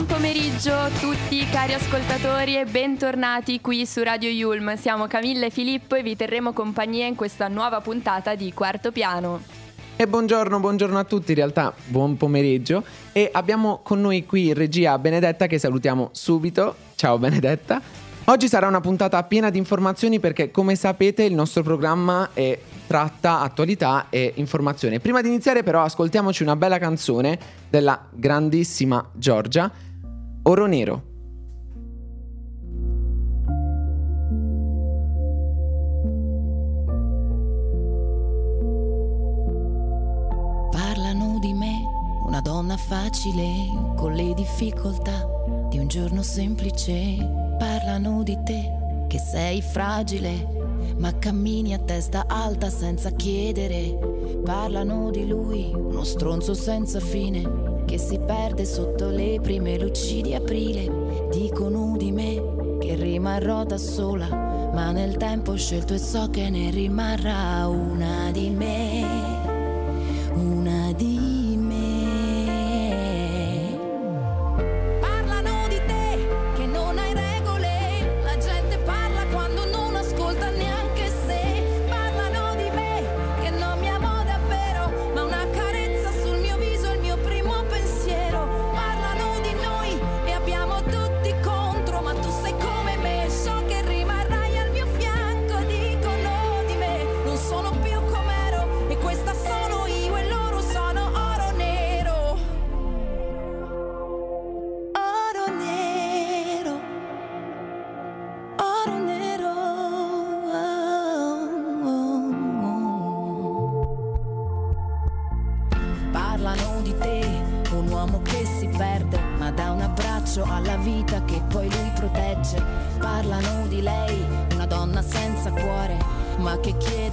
Buon pomeriggio a tutti cari ascoltatori e bentornati qui su Radio Yulm. Siamo Camilla e Filippo e vi terremo compagnia in questa nuova puntata di Quarto Piano. E buongiorno, buongiorno a tutti, in realtà buon pomeriggio e abbiamo con noi qui regia Benedetta che salutiamo subito. Ciao Benedetta. Oggi sarà una puntata piena di informazioni perché come sapete il nostro programma è, tratta attualità e informazione. Prima di iniziare però ascoltiamoci una bella canzone della grandissima Giorgia, Oro Nero. Una donna facile con le difficoltà di un giorno semplice. Parlano di te che sei fragile, ma cammini a testa alta senza chiedere. Parlano di lui, uno stronzo senza fine che si perde sotto le prime luci di aprile. Dicono di me che rimarrò da sola, ma nel tempo ho scelto e so che ne rimarrà una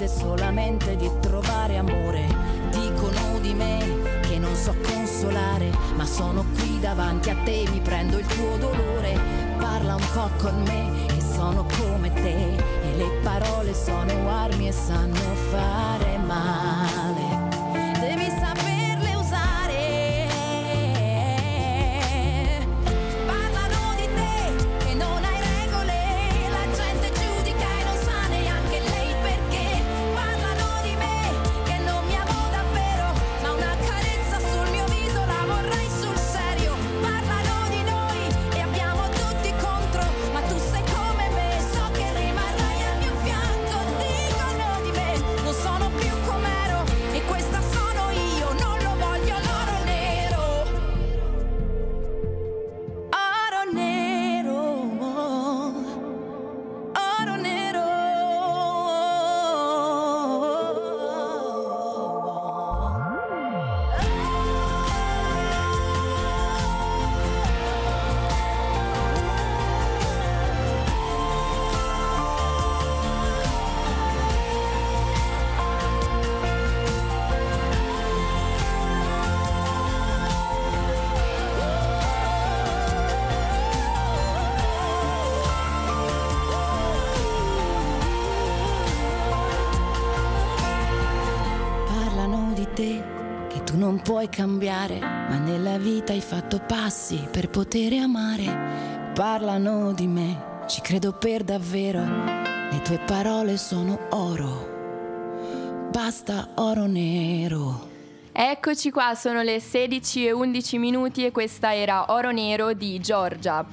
capace solamente di trovare amore. Dicono di me che non so consolare, ma sono qui davanti a te, mi prendo il tuo dolore. Parla un po' con me, che sono come te, e le parole sono armi e sanno fare male. Puoi cambiare, ma nella vita hai fatto passi per poter amare. Parlano di me, ci credo per davvero, le tue parole sono oro, basta oro nero. Eccoci qua, sono le 16 e 11 minuti e questa era Oro Nero di Giorgia.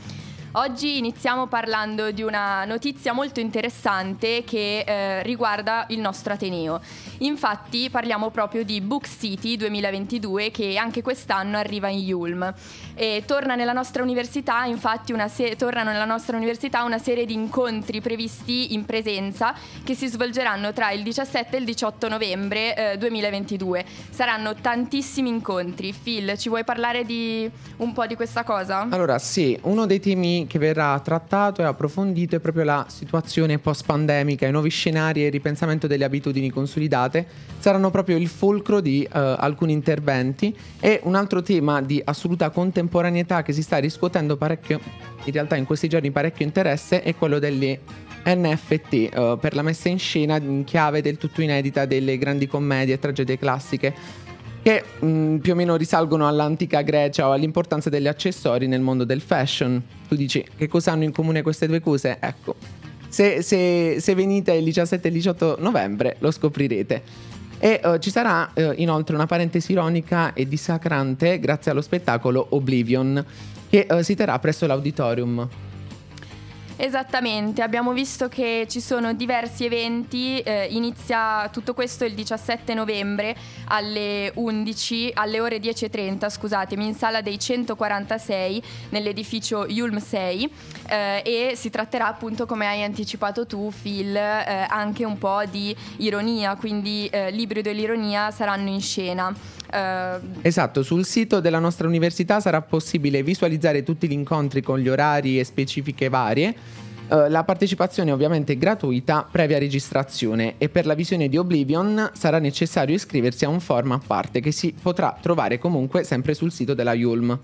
Oggi iniziamo parlando di una notizia molto interessante che eh, riguarda il nostro Ateneo. Infatti parliamo proprio di Book City 2022 che anche quest'anno arriva in Yulm. E torna nella nostra università, infatti se- tornano nella nostra università una serie di incontri previsti in presenza che si svolgeranno tra il 17 e il 18 novembre eh, 2022. Saranno tantissimi incontri. Phil, ci vuoi parlare di un po' di questa cosa? Allora sì, uno dei temi che verrà trattato e approfondito è proprio la situazione post-pandemica, i nuovi scenari e il ripensamento delle abitudini consolidate saranno proprio il fulcro di uh, alcuni interventi. E un altro tema di assoluta contemporaneità che si sta riscuotendo parecchio, in realtà in questi giorni parecchio interesse, è quello delle NFT uh, eh, per la messa in scena in chiave del tutto inedita delle grandi commedie e tragedie classiche che mh, più o meno risalgono all'antica Grecia o all'importanza degli accessori nel mondo del fashion. Tu dici che cosa hanno in comune queste due cose? Ecco, se, se, se venite il 17 e il 18 novembre lo scoprirete. E uh, ci sarà uh, inoltre una parentesi ironica e dissacrante grazie allo spettacolo Oblivion che uh, si terrà presso l'auditorium. Esattamente, abbiamo visto che ci sono diversi eventi, eh, inizia tutto questo il 17 novembre alle 11, alle ore 10.30, scusatemi, in sala dei 146 nell'edificio Yulm 6 eh, e si tratterà appunto, come hai anticipato tu Phil, eh, anche un po' di ironia, quindi eh, l'ibrido e l'ironia saranno in scena. Uh, esatto, sul sito della nostra università sarà possibile visualizzare tutti gli incontri con gli orari e specifiche varie. Uh, la partecipazione ovviamente è gratuita previa registrazione e per la visione di Oblivion sarà necessario iscriversi a un form a parte che si potrà trovare comunque sempre sul sito della Yulm.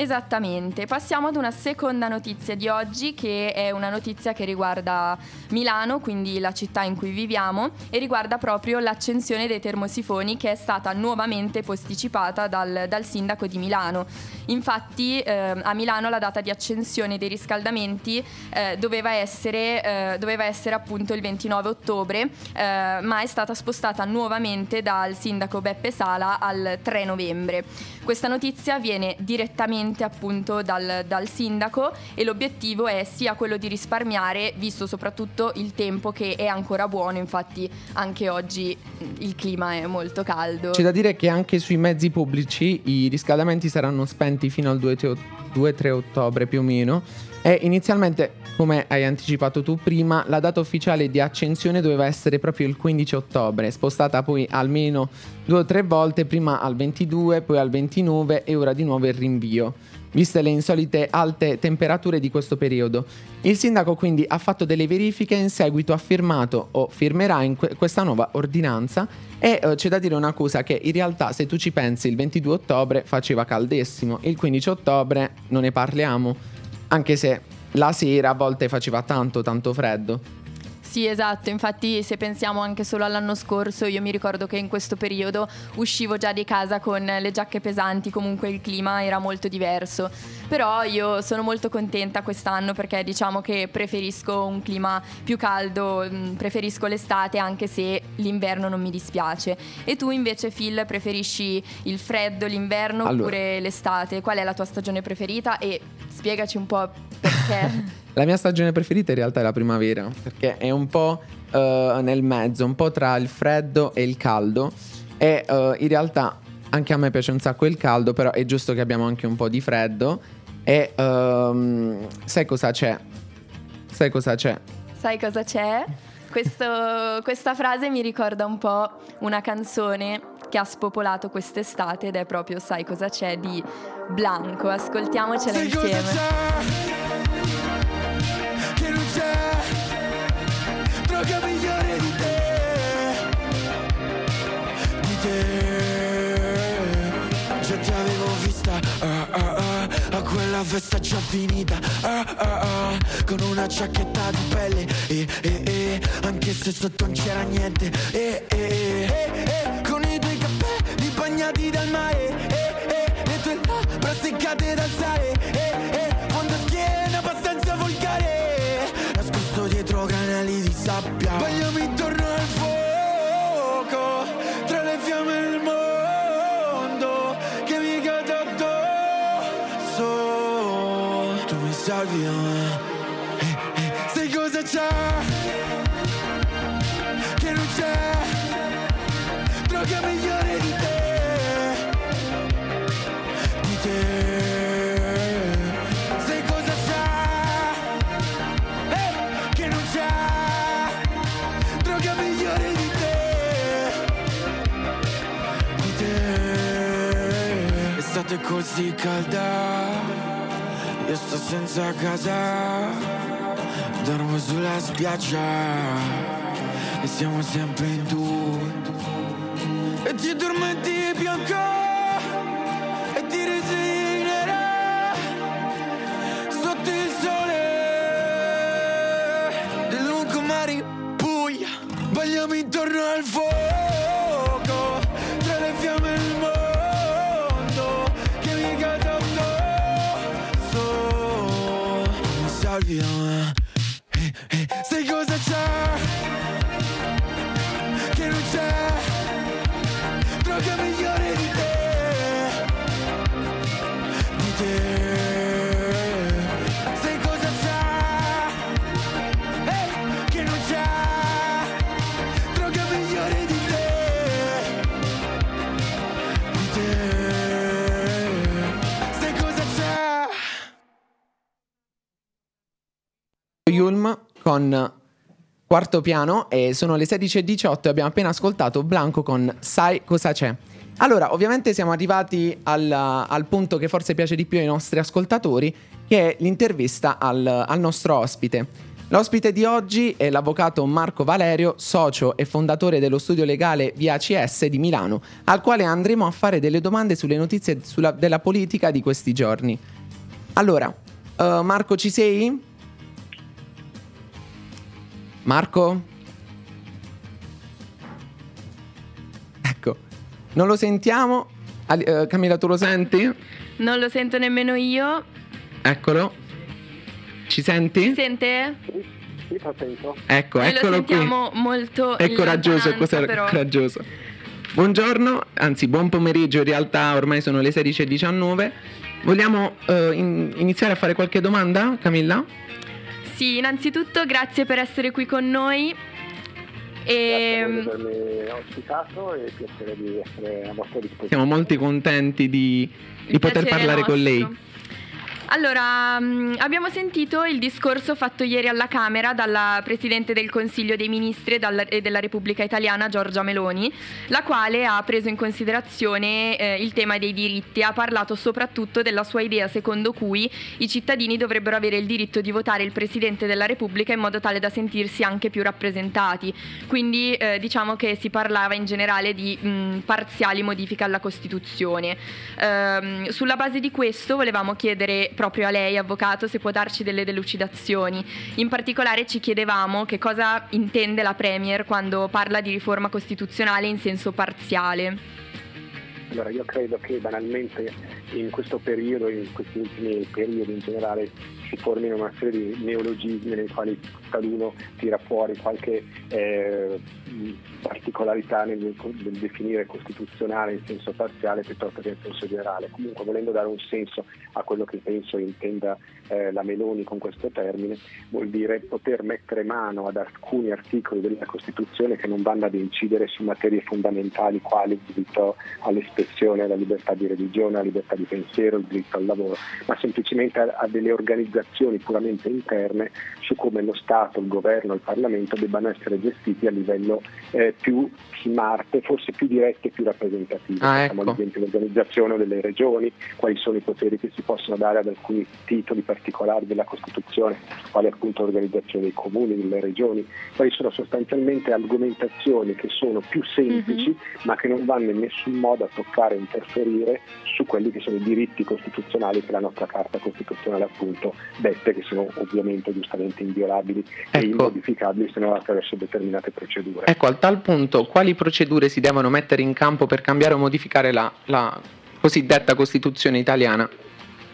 Esattamente, passiamo ad una seconda notizia di oggi che è una notizia che riguarda Milano, quindi la città in cui viviamo, e riguarda proprio l'accensione dei termosifoni che è stata nuovamente posticipata dal, dal sindaco di Milano. Infatti eh, a Milano la data di accensione dei riscaldamenti eh, doveva, essere, eh, doveva, essere, appunto il 29 ottobre, eh, ma è stata spostata nuovamente dal sindaco Beppe Sala al 3 novembre. Questa notizia viene direttamente direttamente appunto dal, dal, sindaco e l'obiettivo è sia quello di risparmiare, visto soprattutto il tempo che è ancora buono, infatti anche oggi il clima è molto caldo. C'è da dire che anche sui mezzi pubblici i riscaldamenti saranno spenti fino al 2-3 ottobre più o meno. E inizialmente, come hai anticipato tu prima, la data ufficiale di accensione doveva essere proprio il 15 ottobre, spostata poi almeno due o tre volte, prima al 22, poi al 29 e ora di nuovo il rinvio viste le insolite alte temperature di questo periodo. Il sindaco quindi ha fatto delle verifiche e in seguito ha firmato o firmerà que- questa nuova ordinanza e eh, c'è da dire una cosa che in realtà se tu ci pensi il 22 ottobre faceva caldissimo, il 15 ottobre non ne parliamo, anche se la sera a volte faceva tanto tanto freddo. Sì, esatto, infatti se pensiamo anche solo all'anno scorso, io mi ricordo che in questo periodo uscivo già di casa con le giacche pesanti, comunque il clima era molto diverso. Però io sono molto contenta quest'anno perché diciamo che preferisco un clima più caldo, mm, preferisco l'estate anche se l'inverno non mi dispiace. E tu invece Phil preferisci il freddo, l'inverno allora. oppure l'estate? Qual è la tua stagione preferita e spiegaci un po' La mia stagione preferita in realtà è la primavera, perché è un po' uh, nel mezzo, un po' tra il freddo e il caldo. E uh, in realtà anche a me piace un sacco il caldo, però è giusto che abbiamo anche un po' di freddo. E um, sai cosa c'è? Sai cosa c'è? Sai cosa c'è? Questo, questa frase mi ricorda un po' una canzone che ha spopolato quest'estate ed è proprio Sai cosa c'è di Blanco. Ascoltiamocela Sai insieme. Festa già finita. Con una giacchetta di pelle. Eh, eh, eh, Anche se sotto non c'era niente. Eh, eh, eh, Con i tuoi capelli bagnati dal mare. Le tue labbra seccate dal sale notte così calda. Io sto senza casa. Dormo sulla spiaggia. E siamo sempre in due. E ti addormenti Yulm con quarto piano e sono le 16.18 e abbiamo appena ascoltato Blanco con Sai cosa c'è. Allora, ovviamente siamo arrivati al, al punto che forse piace di più ai nostri ascoltatori, che è l'intervista al, al nostro ospite. L'ospite di oggi è l'avvocato Marco Valerio, socio e fondatore dello studio legale Via ACS di Milano, al quale andremo a fare delle domande sulle notizie sulla- della politica di questi giorni. Allora, eh, Marco, ci sei? Marco? Ecco, non lo sentiamo. Eh, Camilla, tu lo senti? Non lo sento nemmeno io. Eccolo. Ci senti? Si sente? Sì, fa senso. Ecco, Noi lo eccolo qui. sentiamo molto È coraggioso, cos'è però. coraggioso. Buongiorno, anzi buon pomeriggio, in realtà ormai sono le 16.19. Vogliamo eh, in- iniziare a fare qualche domanda, Camilla? Sì, innanzitutto grazie per essere qui con noi. Grazie a voi E, di avermi ospitato e piacere di essere a vostra disposizione. Siamo molto contenti di, di poter parlare con lei. Allora, mh, abbiamo sentito il discorso fatto ieri alla Camera dalla Presidente del Consiglio dei Ministri e della Repubblica Italiana, Giorgia Meloni, la quale ha preso in considerazione eh, il tema dei diritti. Ha parlato soprattutto della sua idea secondo cui i cittadini dovrebbero avere il diritto di votare il Presidente della Repubblica in modo tale da sentirsi anche più rappresentati. Quindi eh, diciamo che si parlava in generale di mh, parziali modifiche alla Costituzione. Ehm, sulla base di questo volevamo chiedere proprio a lei, avvocato, se può darci delle delucidazioni. In particolare ci chiedevamo che cosa intende la Premier quando parla di riforma costituzionale in senso parziale. Allora, io credo che banalmente in questo periodo, in questi ultimi periodi in generale, si formino una serie di neologismi nei quali cittadino tira fuori qualche eh, particolarità nel, nel definire costituzionale in senso parziale piuttosto che in senso generale. Comunque volendo dare un senso a quello che penso intenda eh, la Meloni con questo termine, vuol dire poter mettere mano ad alcuni articoli della Costituzione che non vanno ad incidere su materie fondamentali quali il diritto all'espressione, alla libertà di religione, alla libertà di pensiero, il diritto al lavoro, ma semplicemente a, a delle organizzazioni puramente interne su come lo Stato, il governo, il Parlamento debbano essere gestiti a livello eh, più smart, forse più diretto e più rappresentativo. Ah, ecco. l'esempio dell'organizzazione delle regioni, quali sono i poteri che si possono dare ad alcuni titoli particolari della Costituzione, quali appunto l'organizzazione dei comuni, delle regioni, quali sono sostanzialmente argomentazioni che sono più semplici ma che non vanno in nessun modo a toccare e interferire su quelli che sono i diritti costituzionali che la nostra Carta Costituzionale appunto dette, che sono ovviamente giustamente inviolabili e Ecco. immodificabili se non attraverso determinate procedure. Ecco, a tal punto, quali procedure si devono mettere in campo per cambiare o modificare la, la cosiddetta Costituzione italiana?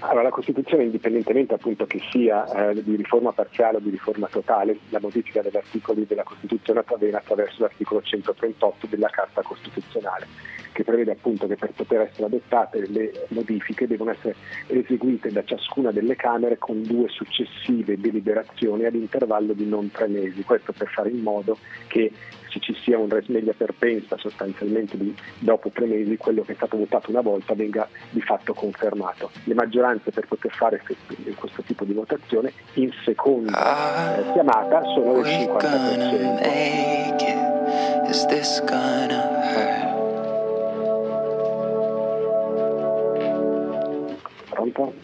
Allora, la Costituzione, indipendentemente appunto che sia eh, di riforma parziale o di riforma totale, la modifica degli articoli della Costituzione avviene attraverso l'articolo 138 della Carta Costituzionale, che prevede appunto che per poter essere adottate le modifiche devono essere eseguite da ciascuna delle Camere con due successive deliberazioni ad intervallo di non tre mesi. Questo per fare in modo che se ci sia un res media perpensa sostanzialmente di, dopo tre mesi quello che è stato votato una volta venga di fatto confermato. Le maggioranze per poter fare que- questo tipo di votazione in seconda eh, chiamata sono del We gonna 50%. make it? Is this gonna hurt? Pronto?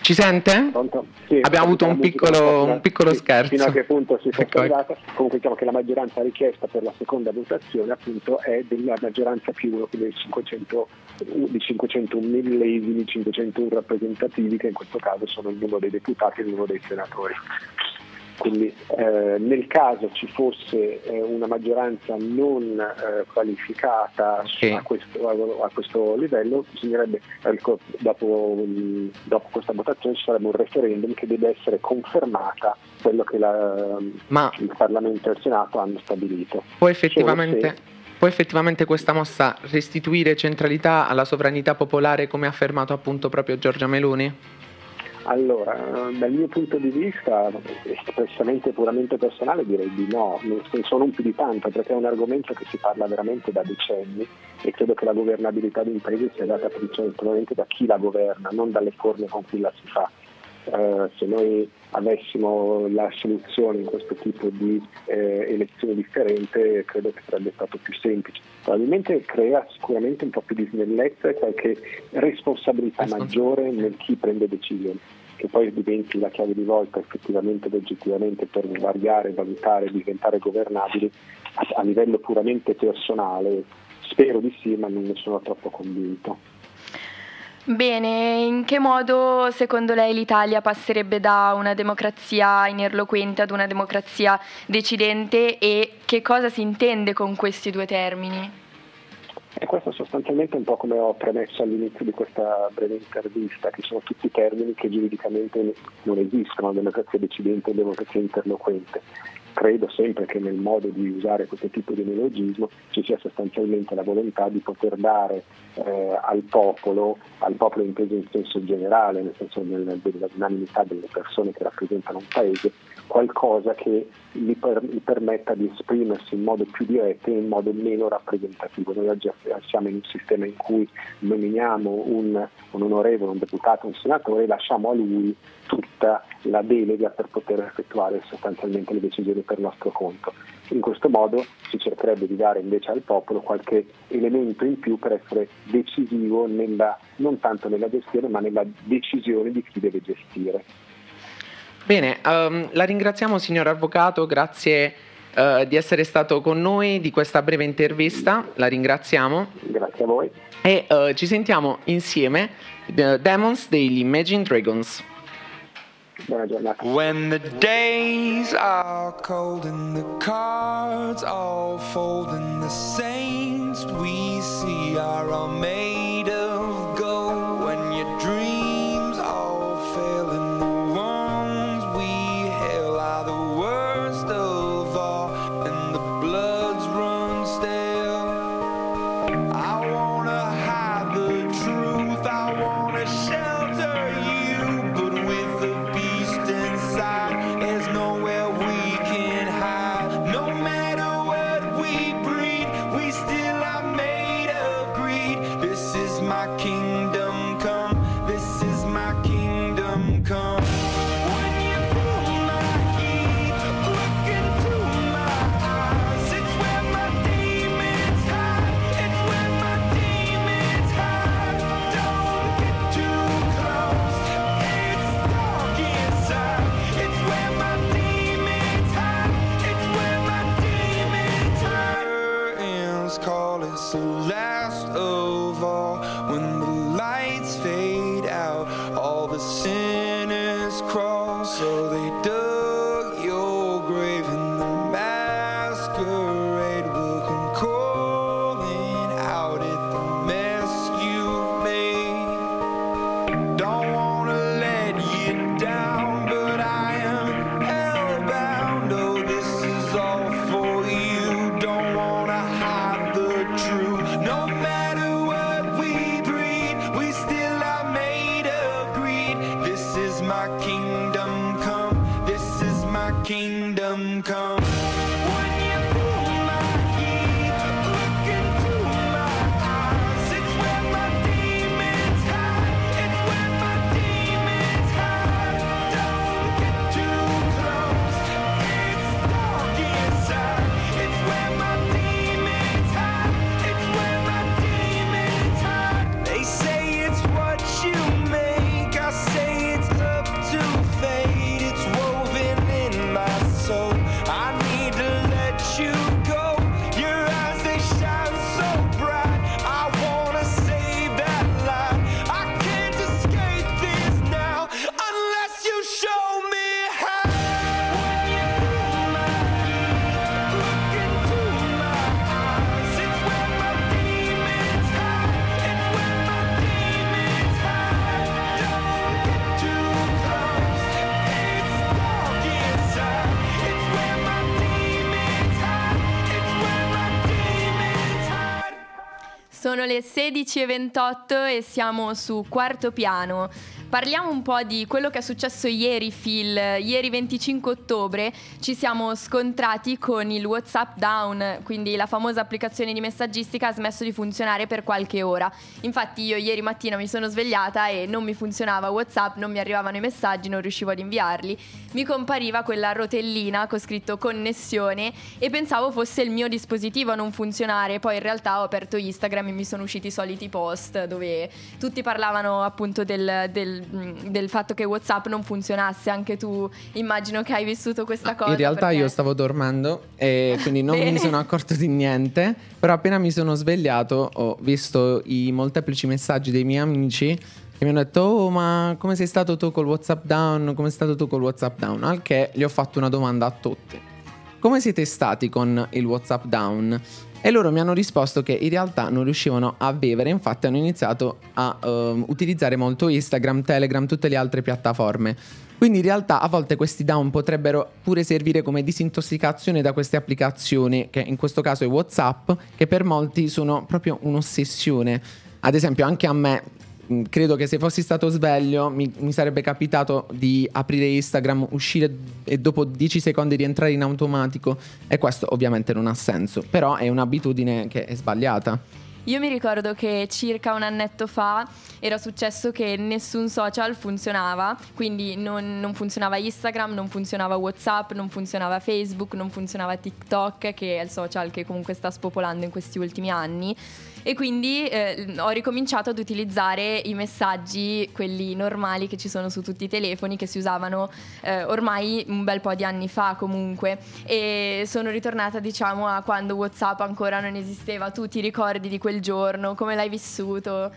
Ci sente? Pronto? Sì, Abbiamo avuto un piccolo- un piccolo sì, scherzo. Fino a che punto si è Ecco, focalizzata. Comunque diciamo che la maggioranza richiesta per la seconda votazione appunto è della maggioranza più uno dei 500, di 501 millesimi, 501 rappresentativi che in questo caso sono il numero dei deputati e il numero dei senatori. Quindi eh, nel caso ci fosse eh, una maggioranza non eh, qualificata okay. a, questo, a, a, questo, livello, bisognerebbe, ecco, dopo, dopo, questa votazione ci sarebbe un referendum che deve essere confermata quello che la, Ma il Parlamento e il Senato hanno stabilito. Poi effettivamente... Può effettivamente questa mossa restituire centralità alla sovranità popolare come ha affermato appunto proprio Giorgia Meloni? Allora, dal mio punto di vista, espressamente puramente personale, direi di no, nel senso non più di tanto, perché è un argomento che si parla veramente da decenni e credo che la governabilità di un paese sia data principalmente da chi la governa, non dalle forme con cui la si fa. Uh, se noi avessimo la soluzione in questo tipo di eh, elezione differente credo che sarebbe stato più semplice. Probabilmente crea sicuramente un po' più di snellezza e qualche responsabilità maggiore nel chi prende decisioni che poi diventi la chiave di volta effettivamente ed oggettivamente per variare, valutare, diventare governabili a, a livello puramente personale. Spero di sì, ma non ne sono troppo convinto. Bene, in che modo secondo lei l'Italia passerebbe da una democrazia ineloquente ad una democrazia decidente e che cosa si intende con questi due termini? E questo sostanzialmente è un po' come ho premesso all'inizio di questa breve intervista, che sono tutti termini che giuridicamente non esistono, democrazia decidente e democrazia interloquente credo sempre che nel modo di usare questo tipo di neologismo ci sia sostanzialmente la volontà di poter dare eh, al popolo, al popolo inteso in senso generale, nel senso del, dell'unanimità delle persone che rappresentano un paese, qualcosa che gli, per, gli, permetta di esprimersi in modo più diretto e in modo meno rappresentativo. Noi oggi siamo in un sistema in cui nominiamo un, un onorevole, un deputato, un senatore e lasciamo a lui tutta la delega per poter effettuare sostanzialmente le decisioni per nostro conto. In questo modo si cercherebbe di dare invece al popolo qualche elemento in più per essere decisivo nella, non tanto nella gestione ma nella decisione di chi deve gestire. Bene, um, la ringraziamo signor Avvocato, grazie uh, di essere stato con noi di questa breve intervista, la ringraziamo. Grazie a voi. E uh, ci sentiamo insieme, The Demons degli Imagine Dragons. Buona giornata. When the days are cold and the cards all fold and the saints we see are all made Sono le 16.28 e siamo su quarto piano. Parliamo un po' di quello che è successo ieri, Phil. Ieri 25 ottobre ci siamo scontrati con il WhatsApp Down, quindi la famosa applicazione di messaggistica ha smesso di funzionare per qualche ora. Infatti io ieri mattina mi sono svegliata e non mi funzionava WhatsApp, non mi arrivavano i messaggi, non riuscivo ad inviarli. Mi compariva quella rotellina con scritto connessione e pensavo fosse il mio dispositivo a non funzionare. Poi in realtà ho aperto Instagram e mi sono usciti i soliti post dove tutti parlavano appunto del, del Del fatto che WhatsApp non funzionasse. Anche tu immagino che hai vissuto questa cosa. In realtà perché... io stavo dormendo e quindi non mi sono accorto di niente. Però appena mi sono svegliato ho visto i molteplici messaggi dei miei amici che mi hanno detto oh ma come sei stato tu col Whatsapp down come sei stato tu col Whatsapp down al che gli ho fatto una domanda a tutti come siete stati con il Whatsapp down e loro mi hanno risposto che in realtà non riuscivano a vivere, infatti hanno iniziato a uh, utilizzare molto Instagram, Telegram, tutte le altre piattaforme. Quindi in realtà a volte questi down potrebbero pure servire come disintossicazione da queste applicazioni, che in questo caso è WhatsApp, che per molti sono proprio un'ossessione. Ad esempio anche a me credo che se fossi stato sveglio mi, mi, sarebbe capitato di aprire Instagram, uscire e dopo 10 secondi rientrare in automatico e questo ovviamente non ha senso, però è un'abitudine che è sbagliata. Io mi ricordo che circa un annetto fa era successo che nessun social funzionava, quindi non, non, funzionava Instagram, non funzionava Whatsapp, non funzionava Facebook, non funzionava TikTok, che è il social che comunque sta spopolando in questi ultimi anni. E quindi eh, ho ricominciato ad utilizzare i messaggi, quelli normali che ci sono su tutti i telefoni, che si usavano eh, ormai un bel po' di anni fa comunque. E sono ritornata diciamo a quando Whatsapp ancora non esisteva, tu ti ricordi di quel giorno, come l'hai vissuto?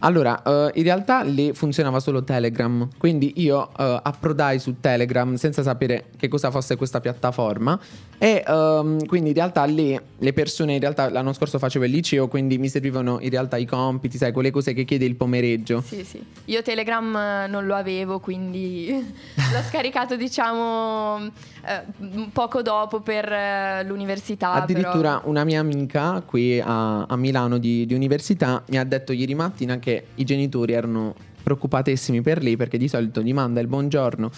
Allora, uh, in realtà lì funzionava solo Telegram, quindi io uh, approdai su Telegram senza sapere che cosa fosse questa piattaforma e um, quindi in realtà lì le persone, in realtà l'anno scorso facevo il liceo, quindi mi servivano in realtà i compiti, sai, quelle cose che chiede il pomeriggio. Sì, sì. Io Telegram non lo avevo, quindi l'ho scaricato diciamo eh, poco dopo per eh, l'università. Addirittura però... una mia amica qui a, a Milano di, di università mi ha detto ieri mattina che i genitori erano preoccupatissimi per lei perché di solito gli manda il buongiorno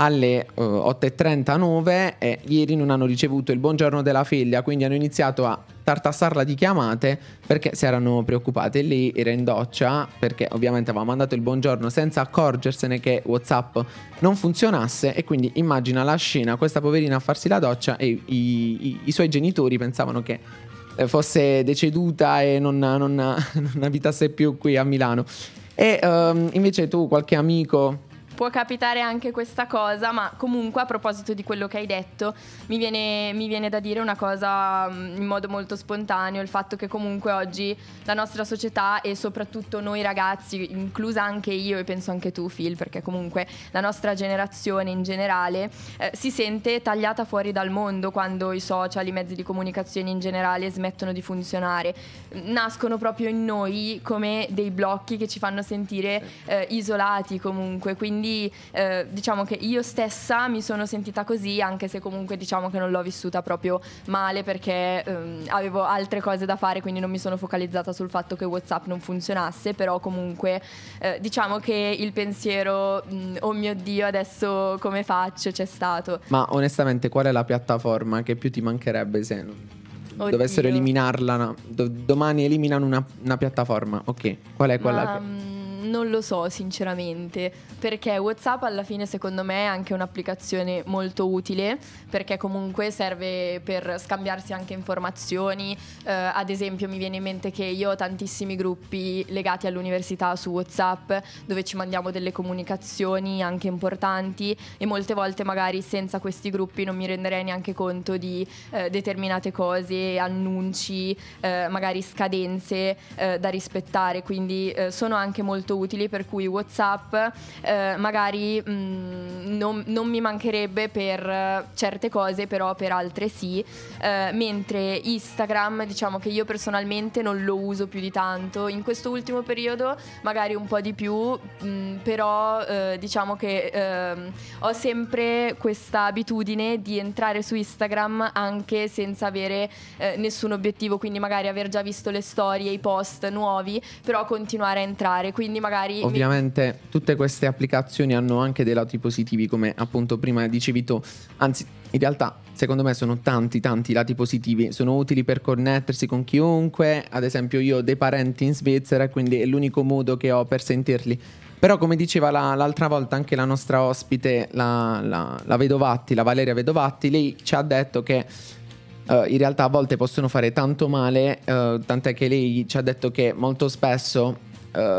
alle uh, 8.39 e ieri non hanno ricevuto il buongiorno della figlia, quindi hanno iniziato a tartassarla di chiamate perché si erano preoccupate. Lei era in doccia perché ovviamente aveva mandato il buongiorno senza accorgersene che WhatsApp non funzionasse e quindi immagina la scena, questa poverina a farsi la doccia e i, i, i suoi genitori pensavano che eh, fosse deceduta e non, non, non abitasse più qui a Milano. E um, invece tu, qualche amico può capitare anche questa cosa, ma comunque a proposito di quello che hai detto, mi viene, mi viene, da dire una cosa mm, in modo molto spontaneo, il fatto che comunque oggi la nostra società e soprattutto noi ragazzi, inclusa anche io e penso anche tu Phil, perché comunque la nostra generazione in generale eh, si sente tagliata fuori dal mondo quando i social, i mezzi di comunicazione in generale smettono di funzionare, nascono proprio in noi come dei blocchi che ci fanno sentire eh, isolati comunque, quindi quindi eh, diciamo che io stessa mi sono sentita così, anche se comunque diciamo che non l'ho vissuta proprio male perché ehm, avevo altre cose da fare, quindi non mi sono focalizzata sul fatto che WhatsApp non funzionasse, però comunque eh, diciamo che il pensiero, mh, mm, oh mio Dio, adesso come faccio, c'è stato. Ma onestamente qual è la piattaforma che più ti mancherebbe se... Oddio. dovessero eliminarla, no? Do- domani eliminano una, una, piattaforma, ok, qual è quella? Ma, che... Non lo so sinceramente, perché WhatsApp alla fine secondo me è anche un'applicazione molto utile, perché comunque serve per scambiarsi anche informazioni, eh, ad esempio mi viene in mente che io ho tantissimi gruppi legati all'università su WhatsApp dove ci mandiamo delle comunicazioni anche importanti e molte volte magari senza questi gruppi non mi renderei neanche conto di eh, determinate cose, annunci, eh, magari scadenze eh, da rispettare, quindi eh, sono anche molto utili, per cui Whatsapp eh, magari mh, mm, non, non, mi mancherebbe per certe cose, però per altre sì, eh, mentre Instagram diciamo che io personalmente non lo uso più di tanto, in questo ultimo periodo magari un po' di più, mh, mm, però eh, diciamo che ehm, ho sempre questa abitudine di entrare su Instagram anche senza avere eh, nessun obiettivo, quindi magari aver già visto le storie, i post nuovi, però continuare a entrare, quindi magari... Ovviamente mi... tutte queste applicazioni hanno anche dei lati positivi, come appunto prima dicevi tu, anzi in realtà secondo me sono tanti tanti lati positivi, sono utili per connettersi con chiunque, ad esempio io ho dei parenti in Svizzera quindi è l'unico modo che ho per sentirli. Però come diceva la, l'altra volta anche la nostra ospite, la, la, la Vedovatti, la Valeria Vedovatti, lei ci ha detto che Uh, in realtà a volte possono fare tanto male, uh, tant'è che lei ci ha detto che molto spesso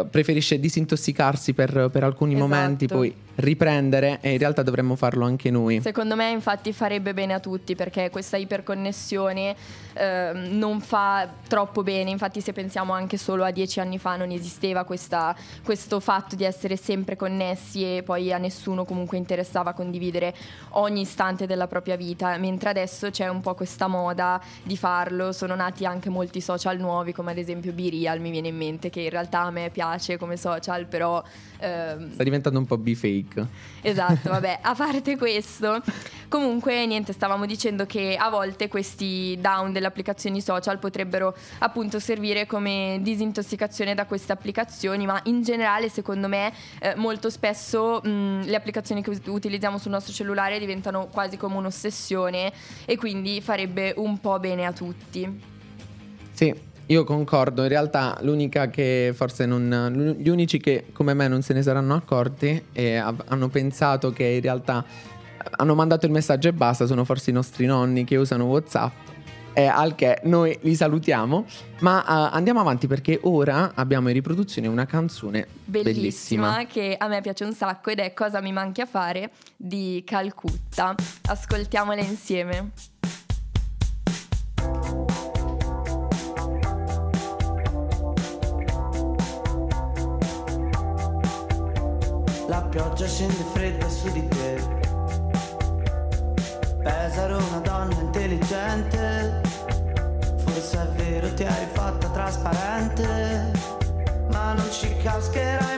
preferisce disintossicarsi per, per alcuni esatto. momenti, poi riprendere e in realtà dovremmo farlo anche noi. Secondo me infatti farebbe bene a tutti perché questa iperconnessione eh, non fa troppo bene, infatti se pensiamo anche solo a dieci anni fa non esisteva questa, questo fatto di essere sempre connessi e poi a nessuno comunque interessava condividere ogni istante della propria vita, mentre adesso c'è un po' questa moda di farlo, sono nati anche molti social nuovi come ad esempio Birial mi viene in mente che in realtà a me piace come social però... Ehm... Sta diventando un po' b-fake week. Esatto, vabbè, a parte questo, comunque niente, stavamo dicendo che a volte questi down delle applicazioni social potrebbero appunto servire come disintossicazione da queste applicazioni, ma in generale secondo me eh, molto spesso mh, le applicazioni che utilizziamo sul nostro cellulare diventano quasi come un'ossessione e quindi farebbe un po' bene a tutti. Sì, io concordo, in realtà l'unica che forse non... Gli unici che come me non se ne saranno accorti e hanno pensato che in realtà hanno mandato il messaggio e basta sono forse i nostri nonni che usano Whatsapp. E al che noi li salutiamo, ma uh, andiamo avanti perché ora abbiamo in riproduzione una canzone bellissima, bellissima che a me piace un sacco ed è Cosa mi manchi a fare di Calcutta. Ascoltiamola insieme. Pioggia scende fredda su di te. Pesaro una donna intelligente. Forse è vero ti hai fatta trasparente. Ma non ci cascherai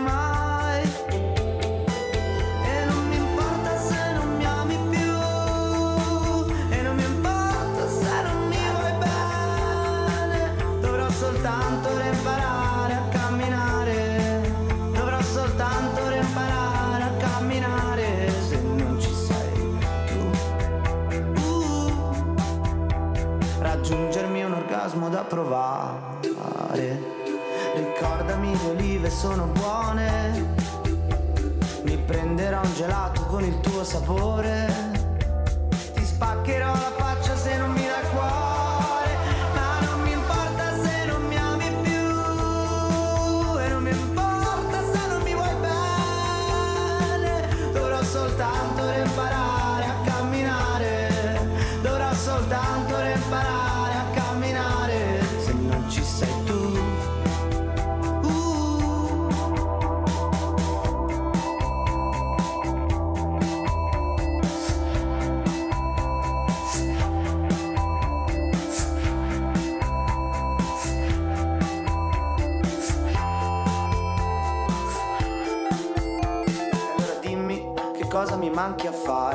orgasmo da provare. Ricordami le olive sono buone. Mi prenderò un gelato con il tuo sapore. Ti spaccherò la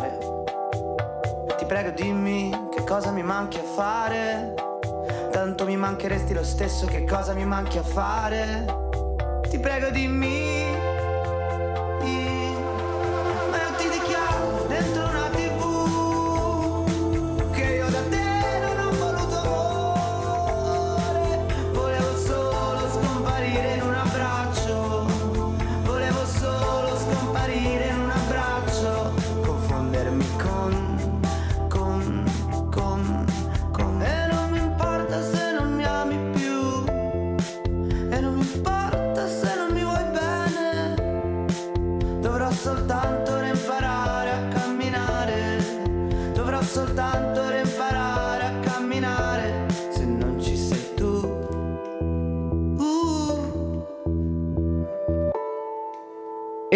fare? Ti prego dimmi che cosa mi manchi a fare? Tanto mi mancheresti lo stesso, che cosa mi manchi a fare? Ti prego dimmi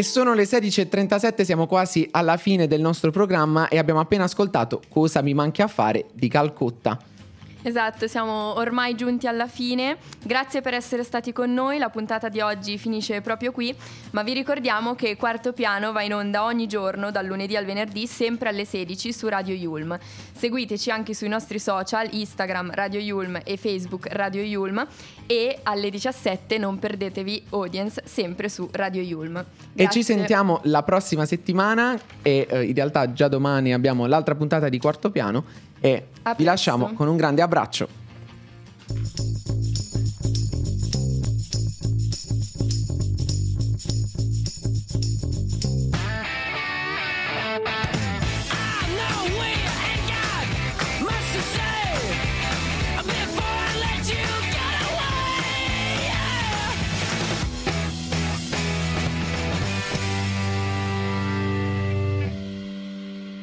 E sono le 16.37, siamo quasi alla fine del nostro programma e abbiamo appena ascoltato Cosa mi manchi a fare di Calcutta. Esatto, siamo ormai giunti alla fine. Grazie per essere stati con noi. La puntata di oggi finisce proprio qui, ma vi ricordiamo che Quarto Piano va in onda ogni giorno dal lunedì al venerdì, sempre alle 16 su Radio Yulm. Seguiteci anche sui nostri social, Instagram Radio Yulm e Facebook Radio Yulm e alle 17 non perdetevi Audience sempre su Radio Yulm. Grazie. E ci sentiamo la prossima settimana e eh, in realtà già domani abbiamo l'altra puntata di Quarto Piano e vi lasciamo con un grande abbraccio.